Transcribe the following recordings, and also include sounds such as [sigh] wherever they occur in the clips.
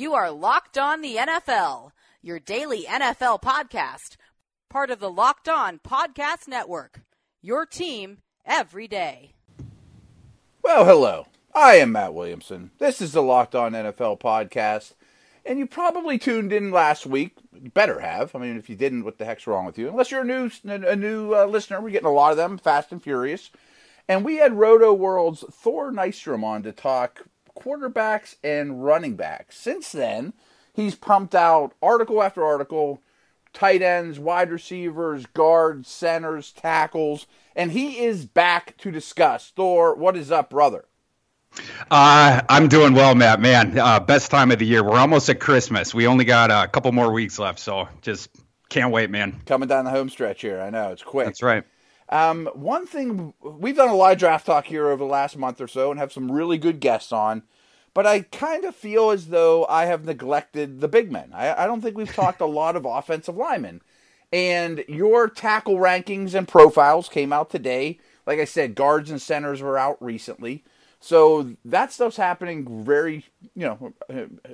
You are Locked On the NFL, your daily NFL podcast, part of the Locked On Podcast Network. Your team every day. Well, hello. I am Matt Williamson. This is the Locked On NFL podcast. And you probably tuned in last week. Better have. I mean, if you didn't, what the heck's wrong with you? Unless you're a new a new uh, listener, we're getting a lot of them, fast and furious. And we had Rotoworld's Thor Nystrom on to talk quarterbacks and running backs. Since then, he's pumped out article after article, tight ends, wide receivers, guards, centers, tackles, and he is back to discuss. Thor, what is up, brother? Uh, I'm doing well, Matt. Man, uh, best time of the year. We're almost at Christmas. We only got a couple more weeks left, so just can't wait, man. Coming down the home stretch here. I know it's quick. That's right. Um, one thing we've done a lot of draft talk here over the last month or so, and have some really good guests on. But I kind of feel as though I have neglected the big men. I, I don't think we've talked a [laughs] lot of offensive linemen. And your tackle rankings and profiles came out today. Like I said, guards and centers were out recently. So that stuff's happening very, you know,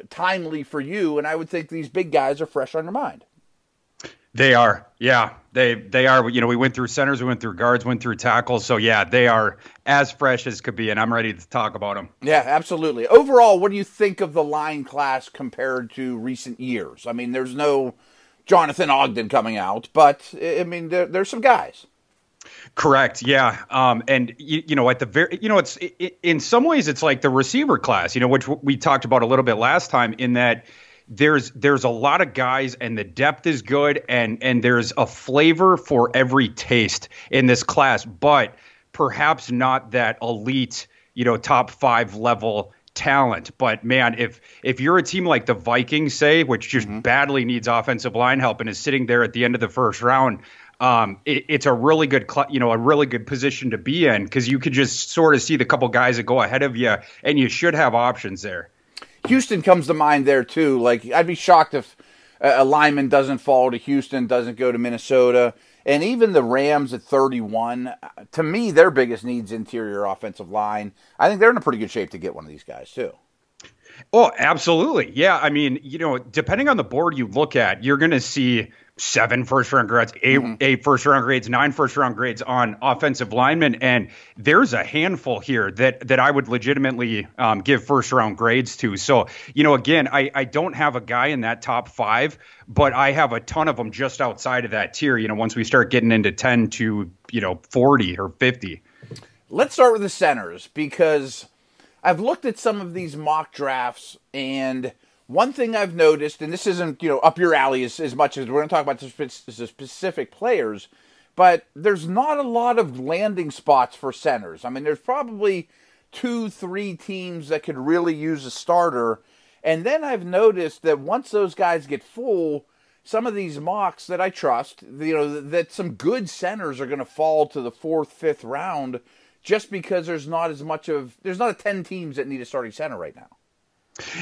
timely for you. And I would think these big guys are fresh on your mind. They are, yeah, they they are. You know, we went through centers, we went through guards, went through tackles. So yeah, they are as fresh as could be, and I'm ready to talk about them. Yeah, absolutely. Overall, what do you think of the line class compared to recent years? I mean, there's no Jonathan Ogden coming out, but I mean, there, there's some guys. Correct. Yeah. Um, and you, you, know, at the very, you know, it's it, in some ways it's like the receiver class, you know, which we talked about a little bit last time in that there's there's a lot of guys and the depth is good and and there's a flavor for every taste in this class, but perhaps not that elite, you know, top 5 level talent. But man, if if you're a team like the Vikings, say, which just mm-hmm. badly needs offensive line help and is sitting there at the end of the first round, um, it, it's a really good, cl- you know, a really good position to be in because you could just sort of see the couple guys that go ahead of you, and you should have options there. Houston comes to mind there too. Like I'd be shocked if a lineman doesn't fall to Houston, doesn't go to Minnesota, and even the Rams at 31. Uh, to me, their biggest needs interior offensive line. I think they're in a pretty good shape to get one of these guys too. Oh, absolutely. Yeah. I mean, you know, depending on the board you look at, you're going to see seven first round grades, 8 mm-hmm. eight first round grades, nine first round grades on offensive linemen, and there's a handful here that that I would legitimately um, give first round grades to. So you know, again, I I don't have a guy in that top five, but I have a ton of them just outside of that tier. You know, once we start getting into ten to you know forty or fifty. Let's start with the centers because I've looked at some of these mock drafts and one thing I've noticed, and this isn't you know up your alley as, as much as we're going to talk about the, specific players, but there's not a lot of landing spots for centers. I mean, there's probably two, three teams that could really use a starter. And then I've noticed that once those guys get full, some of these mocks that I trust, you know, that some good centers are going to fall to the fourth, fifth round just because there's not as much of, there's not a 10 teams that need a starting center right now.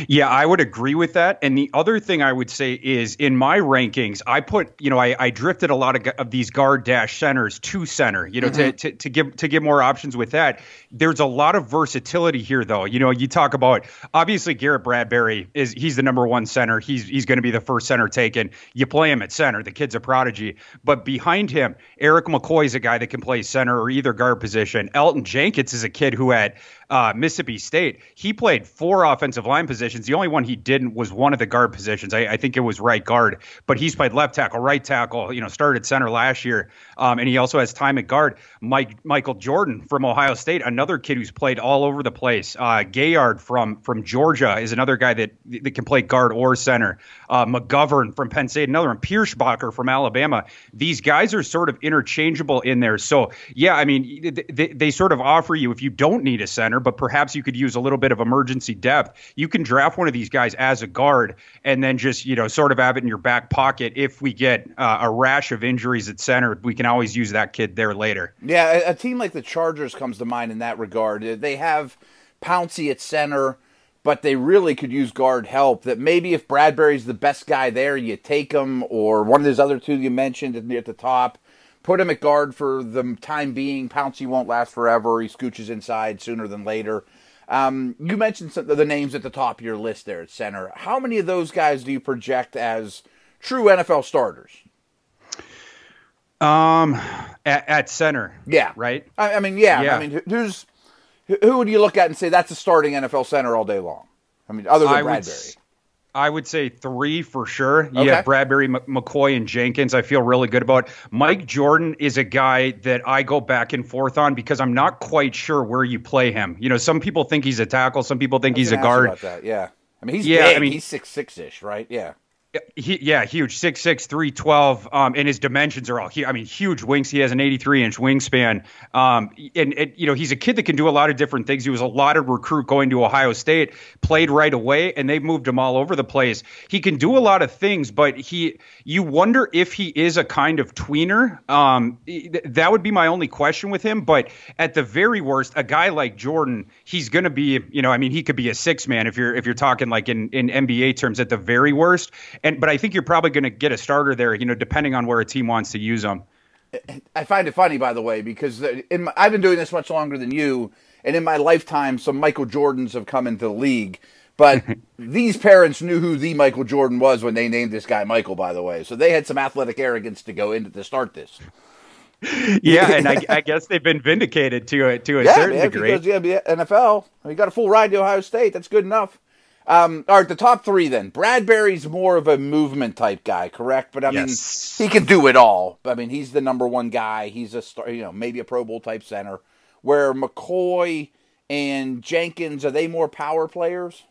Yeah, I would agree with that. And the other thing I would say is in my rankings, I put, you know, I, I drifted a lot of, of these guard dash centers to center, you know, mm-hmm. to, to, to give to give more options with that. There's a lot of versatility here, though. You know, you talk about obviously Garrett Bradbury is he's the number one center. He's he's going to be the first center taken. You play him at center. The kid's a prodigy. But behind him, Erik McCoy is a guy that can play center or either guard position. Elgton Jenkins is a kid who at uh, Mississippi State, he played four offensive line positions. The only one he didn't was one of the guard positions. I, I think it was right guard, but he's played left tackle, right tackle. You know, started center last year, um, and he also has time at guard. Mike Michael Jordan from Ohio State, another kid who's played all over the place. Uh, Gaillard from from Georgia is another guy that that can play guard or center. Uh, McGovern from Penn State, another one. Pierschbacher from Alabama. These guys are sort of interchangeable in there. So yeah, I mean, they, they sort of offer you if you don't need a center, but perhaps you could use a little bit of emergency depth. You can draft one of these guys as a guard and then just, you know, sort of have it in your back pocket. If we get uh, a rash of injuries at center, we can always use that kid there later. Yeah, a, team like the Chargers comes to mind in that regard. They have Pouncey at center but they really could use guard help. That maybe if Bradbury's the best guy there, you take him, or one of those other two you mentioned at the top put him at guard for the time being. Pouncey won't last forever. He scooches inside sooner than later. Um, you mentioned some the names at the top of your list there at center. How many of those guys do you project as true NFL starters? Um, at, at center. Yeah. Right. I, I mean, yeah, Yeah. I mean, who's who would you look at and say that's a starting NFL center all day long? I mean, other than I Bradbury. s- I would say three for sure. Okay. have Bradbury, M- McCoy, and Jenkins. I feel really good about. Mike Jordan is a guy that I go back and forth on because I'm not quite sure where you play him. You know, some people think he's a tackle, some people think he's a Gonna ask you guard. Yeah. I mean, he's Yeah, I mean- he's six six ish, right? Yeah. He, yeah, huge, 6'6", 312, um, and his dimensions are all. hu- I mean, huge wings. He has an 83 inch wingspan, um, and, and you know he's a kid that can do a lot of different things. He was a lot of recruit going to Ohio State, played right away, and they've moved him all over the place. He can do a lot of things, but he, you wonder if he is a kind of tweener. Um, th- that would be my only question with him. But at the very worst, a guy like Jordan, he's going to be, you know, I mean, he could be a six man if you're if you're talking like in in NBA terms at the very worst. And but I think you're probably going to get a starter there, you know, depending on where a team wants to use him. I find it funny, by the way, because in my, I've been doing this much longer than you, and in my lifetime, some Michael Jordans have come into the league. But [laughs] these parents knew who the Michael Jordan was when they named this guy Michael. By the way, so they had some athletic arrogance to go into to start this. Yeah, and I, [laughs] I guess they've been vindicated to a to a Yeah, certain man, degree. because yeah, the NFL, you got a full ride to Ohio State. That's good enough. Um, all right, the top three then. Bradbury's more of a movement type guy, correct? But I Yes. mean, he can do it all. I mean, he's the number one guy. He's a star, you know, maybe a Pro Bowl type center. Where McCoy and Jenkins are they more power players?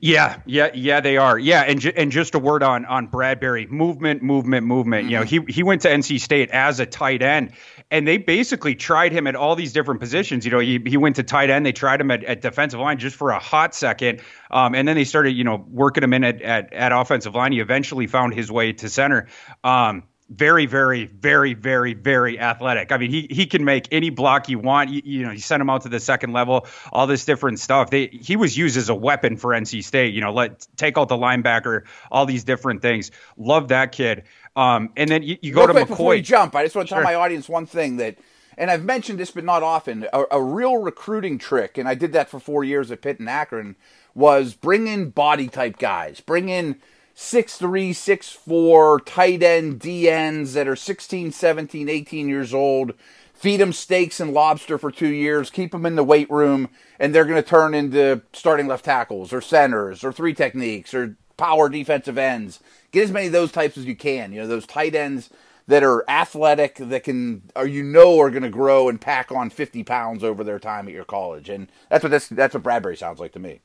Yeah, yeah, yeah, they are. Yeah, and ju- and just a word on on Bradbury, movement, movement, movement. You know, he he went to NC State as a tight end, and they basically tried him at all these different positions. You know, he he went to tight end. They tried him at, at defensive line just for a hot second, um, and then they started you know working him in at, at at offensive line. He eventually found his way to center. Um, very, very, very, very, very athletic. I mean, he he can make any block you want. You, you know, you send him out to the second level, all this different stuff. They he was used as a weapon for NC State. You know, let take out the linebacker, all these different things. Love that kid. Um, and then you, you go Real to quick before you McCoy. jump, I just want to Sure. tell my audience one thing that, and I've mentioned this, but not often. A, a real recruiting trick, and I did that for four years at Pitt and Akron, was bring in body type guys, bring in six three, six four tight end DNs that are 16, 17, 18 years old. Feed them steaks and lobster for two years, keep them in the weight room, and they're going to turn into starting left tackles or centers or three techniques or power defensive ends. Get as many of those types as you can. You know, those tight ends that are athletic, that can, or you know, are going to grow and pack on 50 pounds over their time at your college. And that's what this, that's what Bradbury sounds like to me.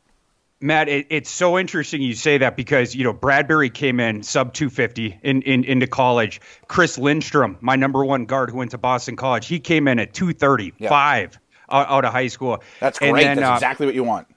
Matt, it, it's so interesting you say that because you know Bradbury came in sub 250 in, in into college. Chris Lindstrom, my number one guard who went to Boston College, he came in at 235 out, out of high school. That's And great. then, that's uh, exactly what you want.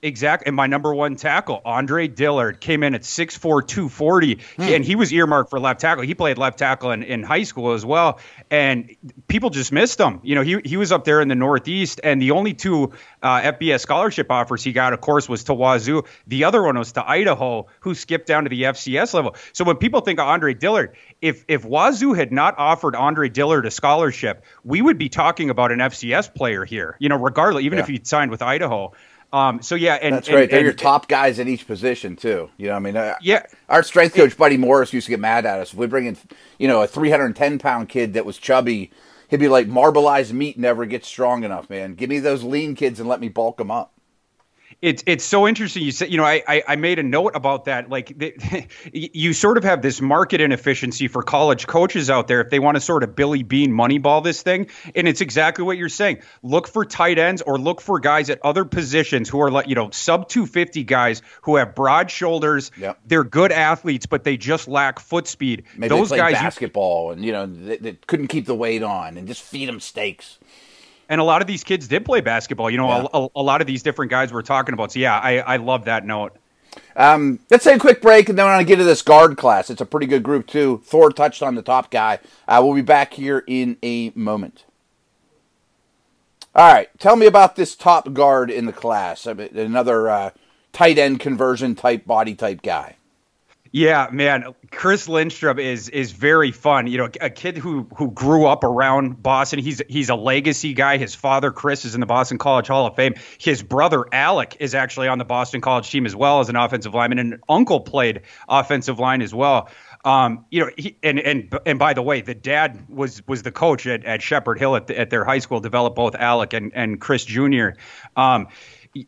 Exact. And my number one tackle, Andre Dillard, came in at 6'4, 240, Hmm. and he was earmarked for left tackle. He played left tackle in, in high school as well. And people just missed him. You know, he, he was up there in the Northeast, and the only two uh, FBS scholarship offers he got, of course, was to Wazoo. The other one was to Idaho, who skipped down to the FCS level. So when people think of Andre Dillard, if, if Wazoo had not offered Andre Dillard a scholarship, we would be talking about an FCS player here, you know, regardless, even Yeah. if he'd signed with Idaho. Um, so yeah, and That's and- great. They're and- your top guys at each position too. You know, I mean, uh, Yeah. Our strength coach Buddy Morris used to get mad at us if we bring in, you know, a 310 pound kid that was chubby. He'd be like, marbleized meat never gets strong enough, man. Give me those lean kids and let me bulk them up. It's it's so interesting. You said, you know, I, I I made a note about that. Like, the, [laughs] you sort of have this market inefficiency for college coaches out there if they want to sort of Billy Beane Moneyball this thing, and it's exactly what you're saying. Look for tight ends or look for guys at other positions who are like, you know, sub 250 guys who have broad shoulders. Yep. They're good athletes, but they just lack foot speed. Maybe Those guys, you- basketball and you know they couldn't keep the weight on and just feed them steaks. And a lot of these kids did play basketball. You know, Yeah. a, a, a lot of these different guys we're talking about. So yeah, I I love that note. Um, let's take a quick break and then going to get to this guard class. It's a pretty good group too. Thor touched on the top guy. Uh, we'll be back here in a moment. All right, tell me about this top guard in the class. Another uh, tight end conversion type body type guy. Yeah, man, Chris Lindstrom is is very fun. You know, a kid who who grew up around Boston. He's he's a legacy guy. His father Chris is in the Boston College Hall of Fame. His brother Alec is actually on the Boston College team as well as an offensive lineman, and uncle played offensive line as well. Um, you know, he, and and and by the way, the dad was was the coach at, at Shepherd Hill at, the, at their high school. Developed both Alec and and Chris Jr. Um,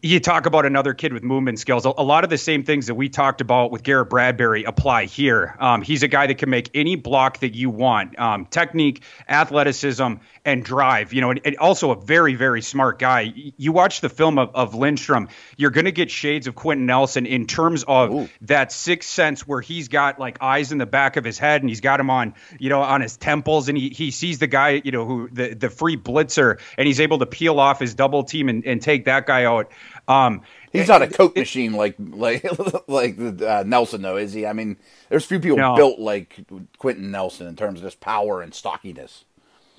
you talk about another kid with movement skills. A, lot of the same things that we talked about with Garrett Bradbury apply here. Um, he's a guy that can make any block that you want. Um, technique, athleticism, and drive. You know, and, and, also a very, very smart guy. You watch the film of, of Lindstrom, you're going to get shades of Quenton Nelson in terms of Ooh. that sixth sense where he's got like eyes in the back of his head and he's got him on, you know, on his temples, and he he sees the guy, you know, who the the free blitzer, and he's able to peel off his double team and, and take that guy out. Um, He's not a coke it, machine like like [laughs] like uh, Nelson though, is he? I mean, there's few people no. built like Quenton Nelson in terms of just power and stockiness.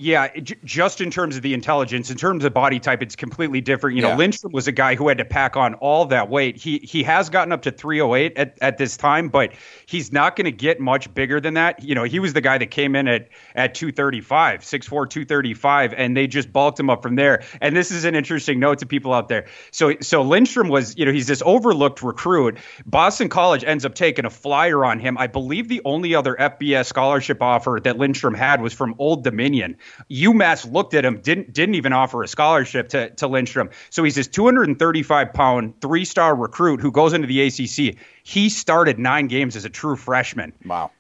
Yeah, j- just in terms of the intelligence, in terms of body type, it's completely different. You know. Lindstrom was a guy who had to pack on all that weight. He he has gotten up to 308 at, at this time, but he's not going to get much bigger than that. You know, he was the guy that came in at at 235, 6'4", 235, and they just bulked him up from there. And this is an interesting note to people out there. So so Lindstrom was, you know, he's this overlooked recruit. Boston College ends up taking a flyer on him. I believe the only other FBS scholarship offer that Lindstrom had was from Old Dominion. UMass looked at him, didn't didn't even offer a scholarship to, to Lindstrom. So he's this 235 pound, three star recruit who goes into the ACC. He started nine games as a true freshman. Wow.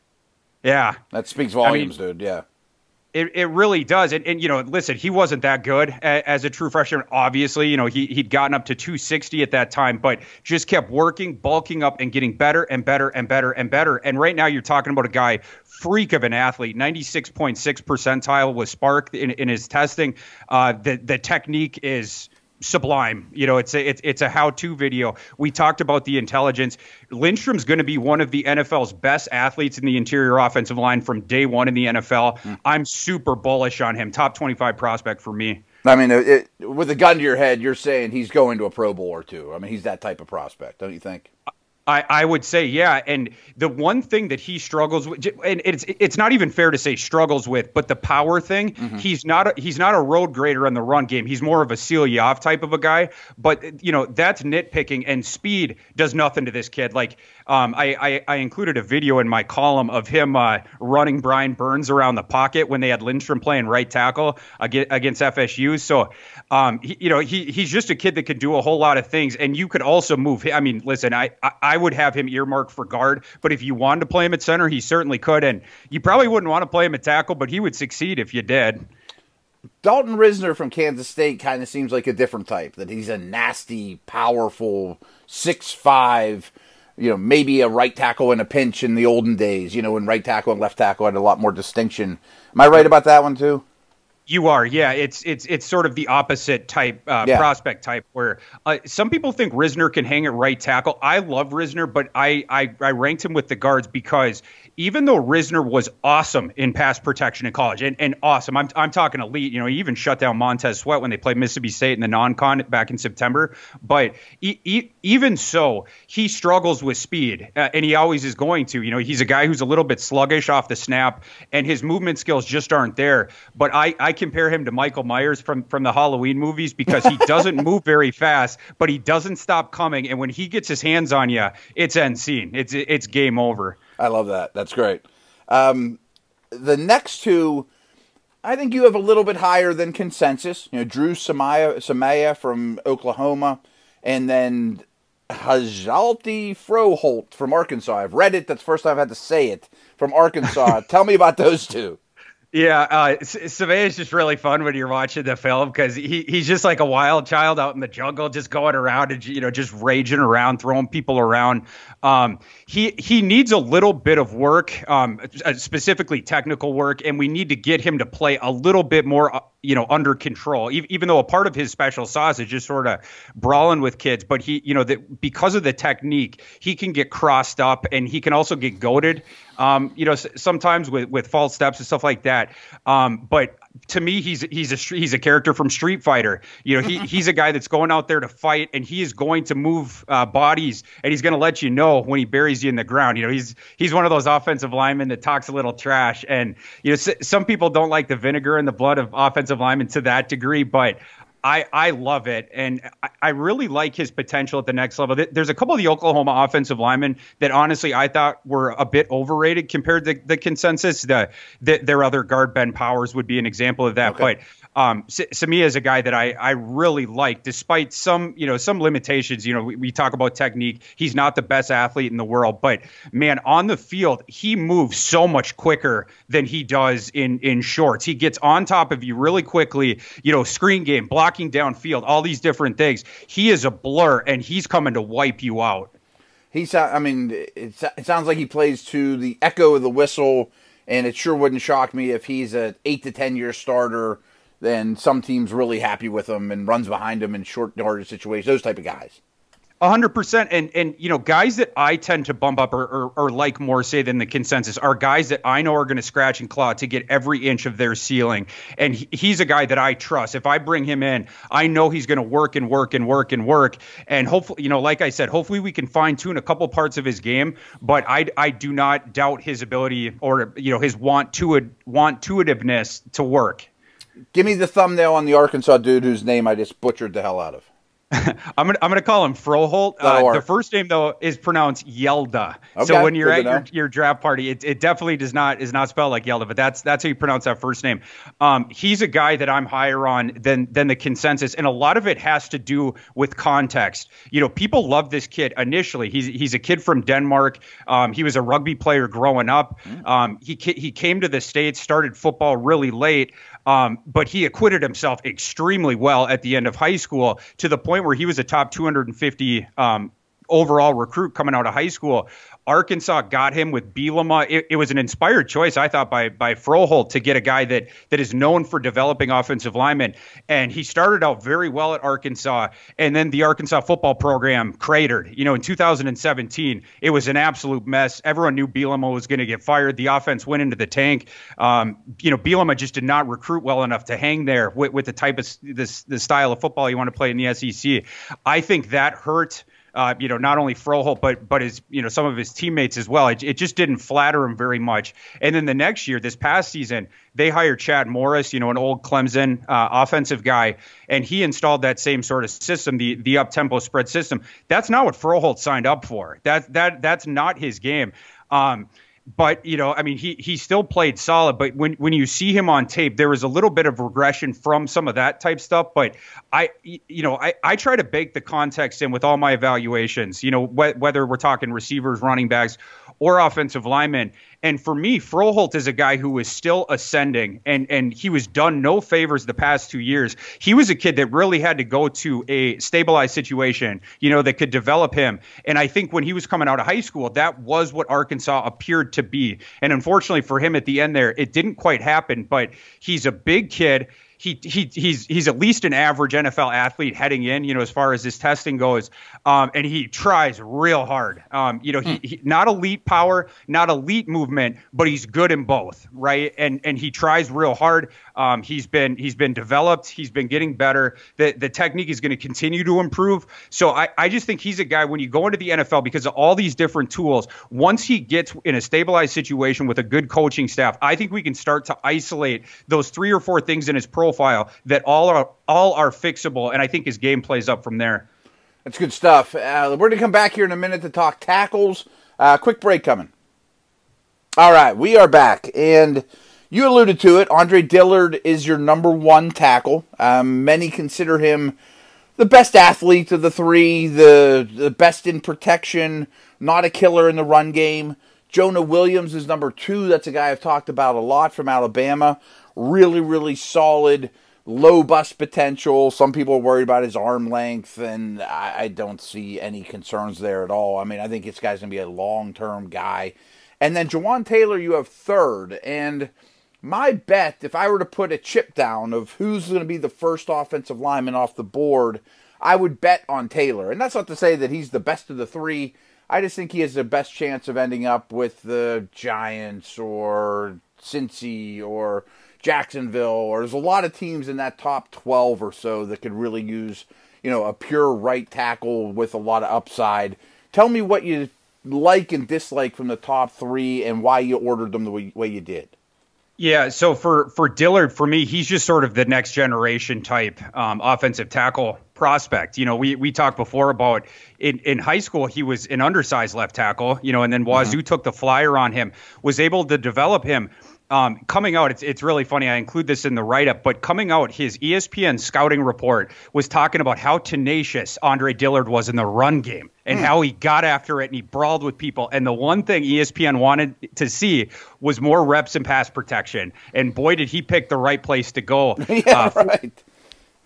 Yeah. That speaks volumes, I mean, dude. Yeah. It, it really does. And, and, you know, listen, he wasn't that good as a true freshman. Obviously, you know, he, he'd gotten up to 260 at that time, but just kept working, bulking up, and getting better and better and better and better. And right now, you're talking about a guy, freak of an athlete, 96.6 percentile with SPARQ in, in his testing. Uh, the, the technique is sublime. You know, it's a it's, it's a how-to video. We talked about the intelligence. Lindstrom's going to be one of the NFL's best athletes in the interior offensive line from day one in the NFL. Mm. I'm super bullish on him. Top 25 prospect for me. I mean, it, with a gun to your head, you're saying he's going to a Pro Bowl or two. I mean, he's that type of prospect, don't you think? I, I would say yeah, and the one thing that he struggles with, and it's it's not even fair to say struggles with, but the power thing. Mm-hmm. He's not a, he's not a road grader in the run game. He's more of a seal you off type of a guy. But you know that's nitpicking, and speed does nothing to this kid. Like um, I, I, I included a video in my column of him uh, running Brian Burns around the pocket when they had Lindstrom playing right tackle against FSU. So um, he, you know he he's just a kid that could do a whole lot of things, and you could also move. him. I mean, listen, I I I would have him earmarked for guard, but if you wanted to play him at center, he certainly could. And you probably wouldn't want to play him at tackle, but he would succeed if you did. Dalton Risner from Kansas State kind of seems like a different type. That he's a nasty, powerful, six five. You know, maybe a right tackle in a pinch in the olden days. You know, when right tackle and left tackle had a lot more distinction. Am I right about that one too? You are, yeah. It's it's it's sort of the opposite type uh, yeah. prospect type where uh, some people think Risner can hang at right tackle. I love Risner, but I, I I ranked him with the guards because even though Risner was awesome in pass protection in college and, and awesome, I'm, I'm talking elite. You know, he even shut down Montez Sweat when they played Mississippi State in the non-con back in September. But he, he, even so, he struggles with speed, uh, and he always is going to. You know, he's a guy who's a little bit sluggish off the snap, and his movement skills just aren't there. But I, I compare him to Michael Myers from from the Halloween movies because he doesn't [laughs] move very fast, but he doesn't stop coming. And when he gets his hands on you, it's end scene. It's it's game over. I love that. That's great. Um, the next two, I think you have a little bit higher than consensus. You know, Dru Samia, Samia from Oklahoma, and then Hajalti Froholdt from Arkansas. I've read it. That's the first time I've had to say it from Arkansas. [laughs] Tell me about those two. Yeah, uh, is just really fun when you're watching the film because he, he's just like a wild child out in the jungle, just going around and you know just raging around, throwing people around. Um, he he needs a little bit of work, um, uh, specifically technical work, and we need to get him to play a little bit more uh, you know under control even though a part of his special sauce is just sort of brawling with kids but he you know that because of the technique he can get crossed up and he can also get goaded um, you know sometimes with with false steps and stuff like that um, but to me, he's he's a he's a character from Street Fighter. You know, he [laughs] he's a guy that's going out there to fight, and he is going to move uh, bodies, and he's going to let you know when he buries you in the ground. You know, he's he's one of those offensive linemen that talks a little trash, and you know, some people don't like the vinegar in the blood of offensive linemen to that degree, but I, I love it. And I, I, really like his potential at the next level. There's a couple of the Oklahoma offensive linemen that honestly I thought were a bit overrated compared to the consensus. The, the their other guard, Ben Powers, would be an example of that. Okay. But um, Samia is a guy that I, I really like, despite some you know some limitations. You know, we, we talk about technique. He's not the best athlete in the world, but man, on the field, he moves so much quicker than he does in in shorts. He gets on top of you really quickly. You know, screen game, blocking downfield, all these different things. He is a blur, and he's coming to wipe you out. He's, I mean, it, it sounds like he plays to the echo of the whistle, and it sure wouldn't shock me if he's a eight to ten year starter then some teams really happy with him and runs behind him in short yardage situations. Those type of guys. hundred percent, and and you know guys that I tend to bump up or, or, or like more say than the consensus are guys that I know are going to scratch and claw to get every inch of their ceiling, and he, he's a guy that I trust. If I bring him in, I know he's going to work and work and work and work, and hopefully, you know, like I said, hopefully we can fine tune a couple parts of his game, but I I do not doubt his ability or you know his want to want tuitiveness to work. Give me the thumbnail on the Arkansas dude whose name I just butchered the hell out of. [laughs] I'm gonna I'm gonna call him Froholdt. Uh, the first name though is pronounced Yelda. Okay, so when you're at your, your draft party, it, it definitely does not is not spelled like Yelda, but that's that's how you pronounce that first name. Um, he's a guy that I'm higher on than than the consensus, and a lot of it has to do with context. You know, people love this kid initially. He's he's a kid from Denmark. Um, he was a rugby player growing up. Hmm. Um, he he came to the states, started football really late. Um, but he acquitted himself extremely well at the end of high school to the point where he was a top 250 um, overall recruit coming out of high school. Arkansas got him with Bielema. It, it, was an inspired choice, I thought, by by Froholdt to get a guy that that is known for developing offensive linemen. And he started out very well at Arkansas, and then the Arkansas football program cratered. You know, in 2017, it was an absolute mess. Everyone knew Bielema was going to get fired. The offense went into the tank. Um, you know, Bielema just did not recruit well enough to hang there with, with the type of this the style of football you want to play in the SEC. I think that hurt uh, you know, not only Froholdt, but but his, you know, some of his teammates as well. It, it, just didn't flatter him very much. And then the next year, this past season, they hired Chad Morris, you know, an old Clemson uh, offensive guy, and he installed that same sort of system, the the up tempo spread system. That's not what Froholdt signed up for. That that that's not his game. Um, but you know, I mean, he he still played solid. But when when you see him on tape, there was a little bit of regression from some of that type stuff. But I, you know, I I try to bake the context in with all my evaluations. You know, wh- whether we're talking receivers, running backs, or offensive linemen. And for me, Froholdt is a guy who is still ascending, and and he was done no favors the past two years. He was a kid that really had to go to a stabilized situation, you know, that could develop him. And I think when he was coming out of high school, that was what Arkansas appeared to be. And unfortunately for him at the end there, it didn't quite happen. But he's a big kid he he he's he's at least an average NFL athlete heading in, you know, as far as his testing goes. Um, and he tries real hard. Um, you know, he, he, not elite power, not elite movement, but he's good in both, right? And and he tries real hard. Um, he's been he's been developed. He's been getting better. The the technique is going to continue to improve. So I I just think he's a guy when you go into the NFL because of all these different tools. Once he gets in a stabilized situation with a good coaching staff, I think we can start to isolate those three or four things in his pro profile that all are all are fixable, and I think his game plays up from there. That's good stuff. Uh, we're going to come back here in a minute to talk tackles. Uh, quick break coming. All right, we are back, and you alluded to it. Andre Dillard is your number one tackle. Um, many consider him the best athlete of the three, the the best in protection, not a killer in the run game. Jonah Williams is number two. That's a guy I've talked about a lot from Alabama really, really solid, low bust potential. Some people are worried about his arm length, and I, I don't see any concerns there at all. I mean, I think this guy's going to be a long term guy. And then Jawaan Taylor, you have third. And my bet, if I were to put a chip down of who's going to be the first offensive lineman off the board, I would bet on Taylor. And that's not to say that he's the best of the three. I just think he has the best chance of ending up with the Giants or Cincy or Jacksonville, or there's a lot of teams in that top 12 or so that could really use, you know, a pure right tackle with a lot of upside. Tell me what you like and dislike from the top three and why you ordered them the way, way you did. Yeah, so for for Dillard, for me, he's just sort of the next generation type um, offensive tackle prospect. You know, we we talked before about in in high school he was an undersized left tackle. You know, and then Wazoo mm-hmm. took the flyer on him, was able to develop him. Um, coming out, it's it's really funny. I include this in the write up, but coming out, his ESPN scouting report was talking about how tenacious Andre Dillard was in the run game and mm. how he got after it and he brawled with people. And the one thing ESPN wanted to see was more reps and pass protection. And boy, did he pick the right place to go. [laughs] yeah, uh, right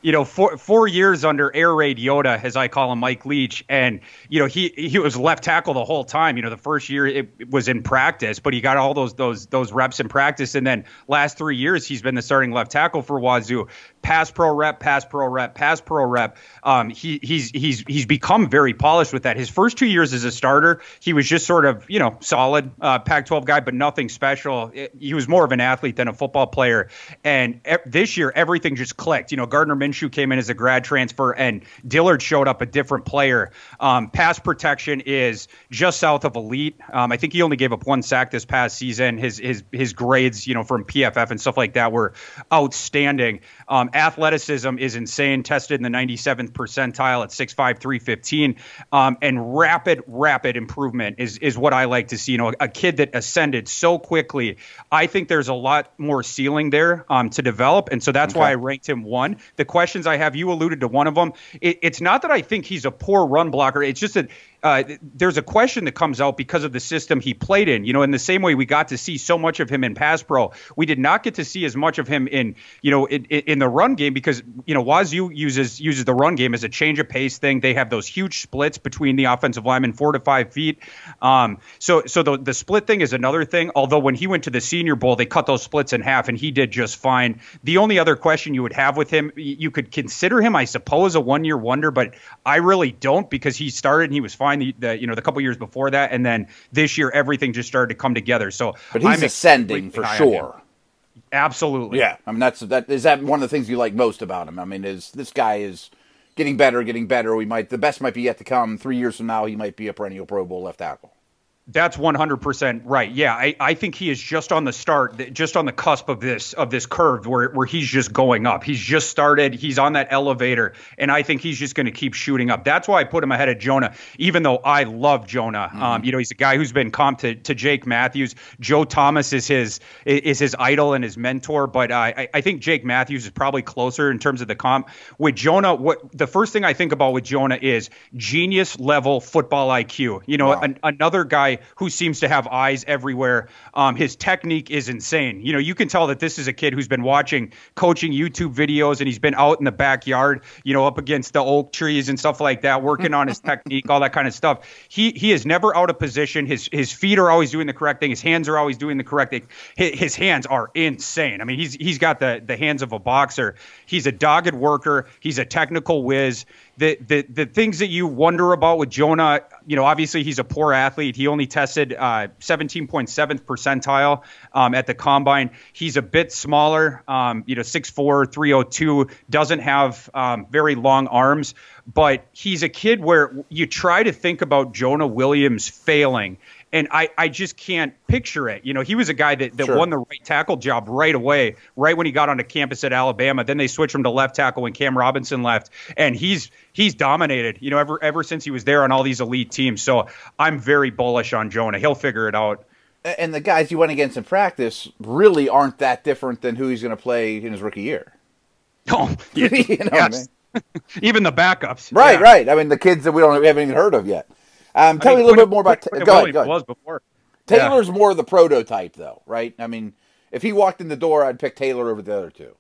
you know, four four years under air raid Yoda, as I call him, Mike Leach, and you know he he was left tackle the whole time. You know, the first year it, it, was in practice, but he got all those those those reps in practice, and then last three years he's been the starting left tackle for Wazoo pass pro rep, pass pro rep, pass pro rep. Um, he, he's he's he's become very polished with that. His first two years as a starter, he was just sort of you know solid uh, Pac-12 guy, but nothing special. It, he was more of an athlete than a football player. And e- this year, everything just clicked. You know, Gardner Minshew came in as a grad transfer, and Dillard showed up a different player. Um, pass protection is just south of elite. Um, I think he only gave up one sack this past season. His his his grades, you know, from PFF and stuff like that were outstanding. Um, athleticism is insane, tested in the 97th percentile at 6'5, 315. Um, and rapid, rapid improvement is, is what I like to see. You know, a, kid that ascended so quickly. I think there's a lot more ceiling there um, to develop. And so that's okay. why I ranked him one. The questions I have, you alluded to one of them. It, it's not that I think he's a poor run blocker, it's just that uh, there's a question that comes out because of the system he played in. You know, in the same way we got to see so much of him in pass pro, we did not get to see as much of him in you know in, in the run game because you know Wazoo uses uses the run game as a change of pace thing. They have those huge splits between the offensive linemen, four to five feet. Um, so so the the split thing is another thing. Although when he went to the Senior Bowl, they cut those splits in half, and he did just fine. The only other question you would have with him, you could consider him, I suppose, a one year wonder, but I really don't because he started and he was fine the, the you know the couple years before that, and then this year everything just started to come together. So, but he's I'm ascending for sure. Absolutely. Yeah, I mean that's that is that one of the things you like most about him. I mean, is this guy is getting better, getting better. We might the best might be yet to come. Three years from now, he might be a perennial Pro Bowl left tackle. That's 100% right. Yeah, I, I think he is just on the start, just on the cusp of this of this curve where where he's just going up. He's just started. He's on that elevator, and I think he's just going to keep shooting up. That's why I put him ahead of Jonah, even though I love Jonah. Mm-hmm. Um, you know, he's a guy who's been comped to, to Jake Matthews. Joe Thomas is his is his idol and his mentor, but uh, I I think Jake Matthews is probably closer in terms of the comp. With Jonah, what the first thing I think about with Jonah is genius level football IQ. You know, wow. an, another guy who seems to have eyes everywhere. Um, his technique is insane. You know, you can tell that this is a kid who's been watching coaching YouTube videos and he's been out in the backyard, you know, up against the oak trees and stuff like that, working on his technique, all that kind of stuff. He he is never out of position. His his feet are always doing the correct thing. His hands are always doing the correct thing. His, his hands are insane. I mean, he's he's got the the hands of a boxer. He's a dogged worker. He's a technical whiz the, the the things that you wonder about with Jonah, you know, obviously he's a poor athlete. He only tested uh, 17.7th percentile um, at the combine. He's a bit smaller, um, you know, 6'4", 302, doesn't have um, very long arms, but he's a kid where you try to think about Jonah Williams failing and I, I just can't picture it. You know, he was a guy that, that sure. won the right tackle job right away, right when he got onto campus at Alabama. Then they switched him to left tackle when Cam Robinson left, and he's he's dominated. You know, ever ever since he was there on all these elite teams. So I'm very bullish on Jonah. He'll figure it out. And the guys he went against in practice really aren't that different than who he's going to play in his rookie year. [laughs] Oh, [laughs] you know yes. I mean? [laughs] even the backups. Right, yeah. right. I mean, the kids that we don't we haven't even heard of yet. Um, tell me a little bit more about. T- go ahead. Go ahead. Was before. Taylor's yeah. more the prototype, though, right? I mean, if he walked in the door, I'd pick Taylor over the other two.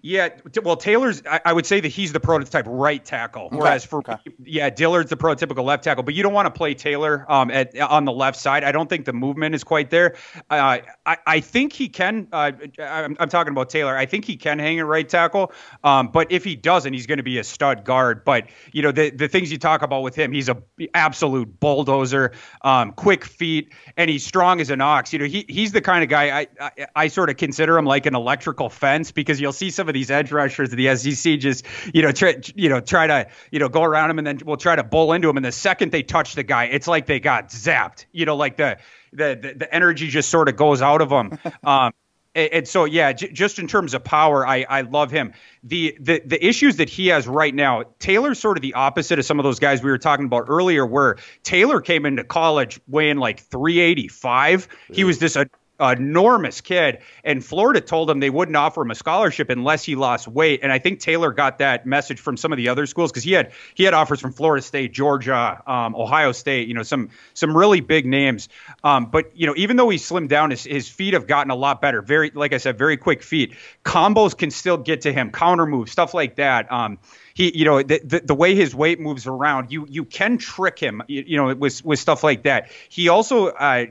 Yeah, well, Taylor's. I, I, would say that he's the prototype right tackle, whereas for okay. yeah, Dillard's the prototypical left tackle. But you don't want to play Taylor um, at on the left side. I don't think the movement is quite there. Uh, I I think he can. Uh, I'm, I'm, talking about Taylor. I think he can hang at right tackle. Um, but if he doesn't, he's going to be a stud guard. But you know the the things you talk about with him, he's a absolute bulldozer, um, quick feet, and he's strong as an ox. You know he he's the kind of guy I, I I sort of consider him like an electrical fence because you'll see some of these edge rushers of the SEC just you know try, you know try to you know go around him and then we'll try to bull into him and the second they touch the guy it's like they got zapped. You know like the the the, the energy just sort of goes out of them. [laughs] Um, and, so yeah j- just in terms of power I, I love him. The, the the issues that he has right now taylor's sort of the opposite of some of those guys we were talking about earlier where taylor came into college weighing like 385 he was this enormous kid. And Florida told him they wouldn't offer him a scholarship unless he lost weight. And I think Taylor got that message from some of the other schools because he had he had offers from Florida State, Georgia, um, Ohio State. You know, some some really big names. Um, but you know, even though he slimmed down, his, his feet have gotten a lot better. Very, like I said, very quick feet. Combos can still get to him, counter moves, stuff like that. Um, he, you know, the, the, the, way his weight moves around, you you can trick him, you, you know, with with stuff like that. He also uh,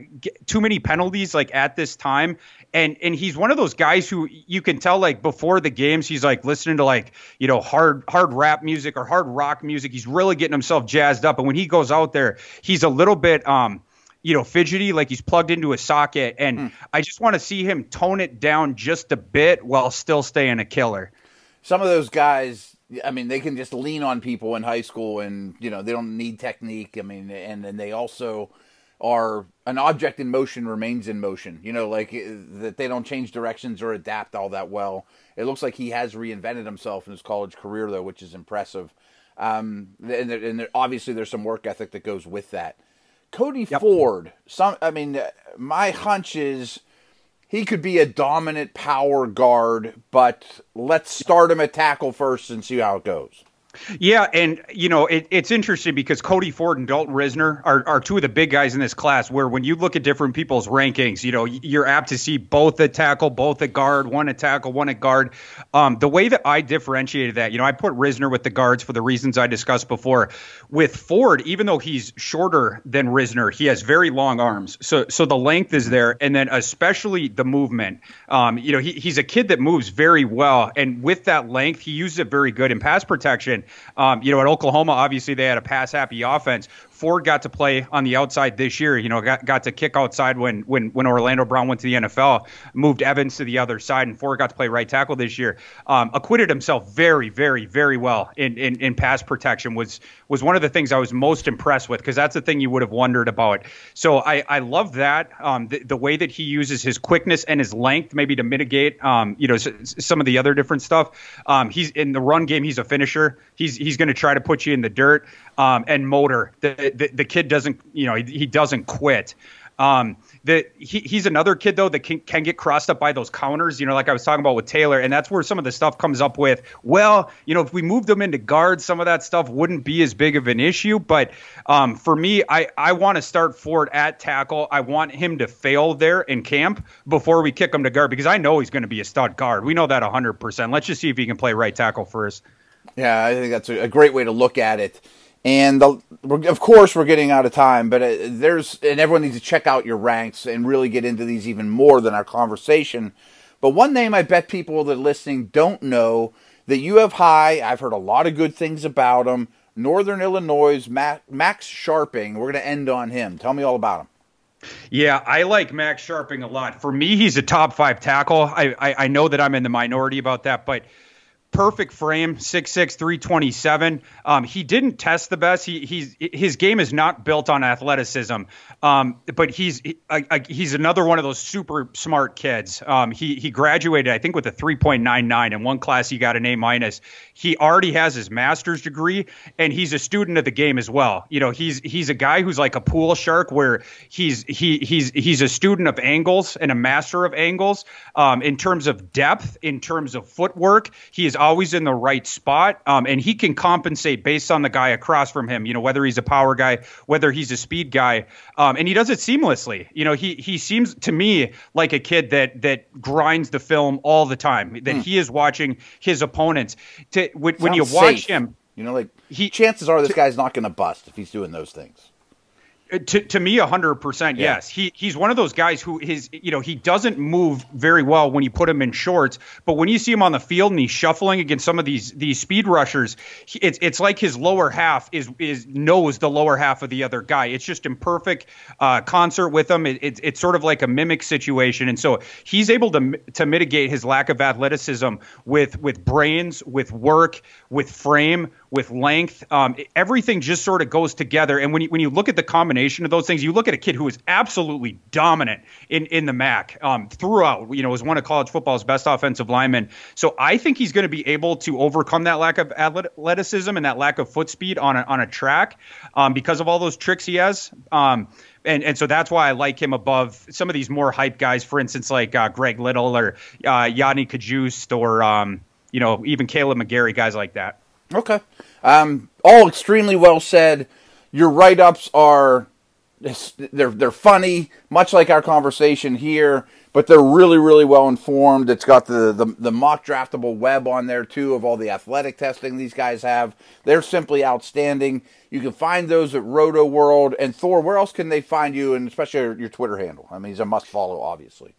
too many penalties like at this time, and and he's one of those guys who you can tell like before the games he's like listening to like you know hard hard rap music or hard rock music. He's really getting himself jazzed up, and when he goes out there, he's a little bit um you know, fidgety, like he's plugged into a socket. And mm. I just want to see him tone it down just a bit while still staying a killer. Some of those guys, I mean, they can just lean on people in high school, and you know they don't need technique. I mean, and and they also are an object in motion remains in motion. You know, like eh, that they don't change directions or adapt all that well. It looks like he has reinvented himself in his college career, though, which is impressive. Um, and, and there, obviously, there's some work ethic that goes with that. Cody yep. Ford. Some, I mean, my hunch is he could be a dominant power guard, but let's start him at tackle first and see how it goes. Yeah, and you know it, it's interesting because Cody Ford and Dalton Risner are, are two of the big guys in this class. Where when you look at different people's rankings, you know you're apt to see both a tackle, both a guard, one a tackle, one a guard. Um, the way that I differentiated that, you know, I put Risner with the guards for the reasons I discussed before. With Ford, even though he's shorter than Risner, he has very long arms, so so the length is there, and then especially the movement. Um, you know, he, he's a kid that moves very well, and with that length, he uses it very good in pass protection. Um, you know, at Oklahoma, obviously they had a pass happy offense. Ford got to play on the outside this year. You know, got got to kick outside when when when Orlando Brown went to the NFL, moved Evans to the other side, and Ford got to play right tackle this year. Um, acquitted himself very, very, very well in, in in pass protection. Was was one of the things I was most impressed with because that's the thing you would have wondered about. So I I love that um, the, the way that he uses his quickness and his length maybe to mitigate um, you know s- some of the other different stuff. Um, he's in the run game. He's a finisher. He's he's going to try to put you in the dirt um, and motor. The, the, the kid doesn't, you know, he, he doesn't quit. Um, the, he, he's another kid though that can, can get crossed up by those counters, you know, like I was talking about with Taylor, and that's where some of the stuff comes up with. Well, you know, if we moved them into guard, some of that stuff wouldn't be as big of an issue. But um, for me, I I want to start Ford at tackle. I want him to fail there in camp before we kick him to guard because I know he's going to be a stud guard. We know that 100. percent Let's just see if he can play right tackle first. Yeah, I think that's a great way to look at it. And the, of course, we're getting out of time, but uh, there's, and everyone needs to check out your ranks and really get into these even more than our conversation. But one name I bet people that are listening don't know that you have high, I've heard a lot of good things about him. Northern Illinois, Max Scharping. We're going to end on him. Tell me all about him. Yeah, I like Max Scharping a lot. For me, he's a top five tackle. I, I, I know that I'm in the minority about that, but perfect frame, 6'6", 327. Um, he didn't test the best. He he's his game is not built on athleticism. Um, but he's he, he's another one of those super smart kids. Um, he he graduated, I think, with a 3.99. In one class, he got an A minus. He already has his master's degree, and he's a student of the game as well. You know, he's he's a guy who's like a pool shark, where he's he he's he's a student of angles and a master of angles. Um, in terms of depth, in terms of footwork, he is always in the right spot, um, and he can compensate based on the guy across from him. You know, whether he's a power guy, whether he's a speed guy, um, and he does it seamlessly. You know, he he seems to me like a kid that that grinds the film all the time. That mm. he is watching his opponents. To when, when you watch safe. him, you know, like he chances are this to, guy's not going to bust if he's doing those things. Uh, to, to me, hundred percent, yes. He he's one of those guys who his you know he doesn't move very well when you put him in shorts, but when you see him on the field and he's shuffling against some of these these speed rushers, he, it's it's like his lower half is is knows the lower half of the other guy. It's just in perfect uh, concert with him. It, it's it's sort of like a mimic situation, and so he's able to to mitigate his lack of athleticism with with brains, with work, with frame, with length. Um, everything just sort of goes together. And when you, when you look at the combination of those things, you look at a kid who is absolutely dominant in, in the MAC um, throughout, you know, was one of college football's best offensive linemen. So I think he's going to be able to overcome that lack of athleticism and that lack of foot speed on a, on a track um, because of all those tricks he has. Um, and and so that's why I like him above some of these more hype guys. For instance, like uh, Greg Little or uh, Yodny Cajuste or um, you know even Kaleb McGary, guys like that. Okay. Um, all extremely well said. Your write ups are they're they're funny, much like our conversation here, but they're really really well informed. It's got the, the the MockDraftable web on there too of all the athletic testing these guys have. They're simply outstanding. You can find those at Rotoworld and Thor. Where else can they find you, and especially your, your Twitter handle? I mean, he's a must follow, obviously.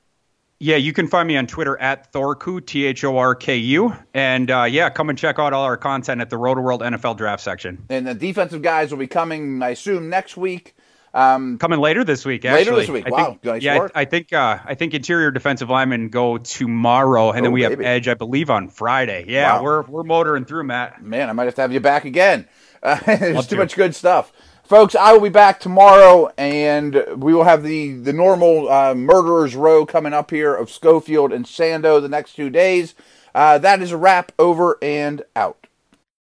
Yeah, you can find me on Twitter at Thorku, T H O R K U. And uh, yeah, come and check out all our content at the Rotoworld NFL draft section. And the defensive guys will be coming, I assume, next week. Um, coming later this week. Actually. Later this week. I wow. Think, nice yeah, I, I, think uh, I think interior defensive linemen go tomorrow, and oh, then we baby. have edge, I believe, on Friday. Yeah, wow. we're we're motoring through, Matt. Man, I might have to have you back again. Uh, [laughs] there's too to. much good stuff. Folks, I will be back tomorrow, and we will have the the normal uh, murderers row coming up here of Schofield and Sando the next two days. Uh, that is a wrap. Over and out.